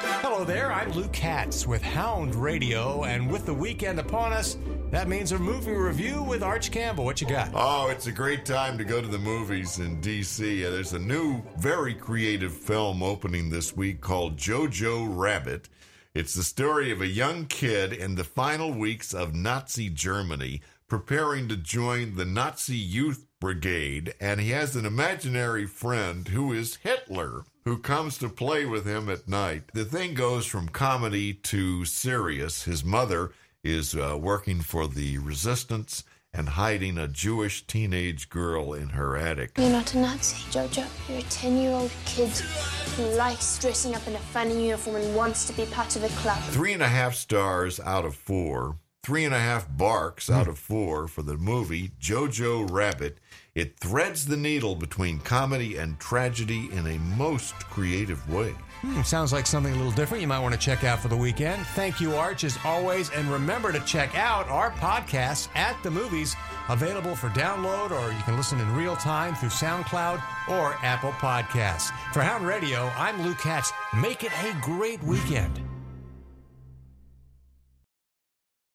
Hello there, I'm Lou Katz with Hound Radio, and with the weekend upon us, that means a movie review with Arch Campbell. What you got? Oh, it's a great time to go to the movies in D.C. Uh, There's a new, very creative film opening this week called Jojo Rabbit. It's the story of a young kid in the final weeks of Nazi Germany preparing to join the Nazi Youth Brigade, and he has an imaginary friend who is Hitler, who comes to play with him at night. The thing goes from comedy to serious. His mother is uh, working for the resistance and hiding a Jewish teenage girl in her attic. You're not a Nazi, Jojo. You're a 10 year old kid who likes dressing up in a funny uniform and wants to be part of a club. Three and a half stars out of four, three and a half barks out of four for the movie Jojo Rabbit. It threads the needle between comedy and tragedy in a most creative way. Hmm, sounds like something a little different you might want to check out for the weekend. Thank you, Arch, as always. And remember to check out our podcasts at the movies, available for download, or you can listen in real time through SoundCloud or Apple Podcasts. For Hound Radio, I'm Lou Katz. Make it a great weekend.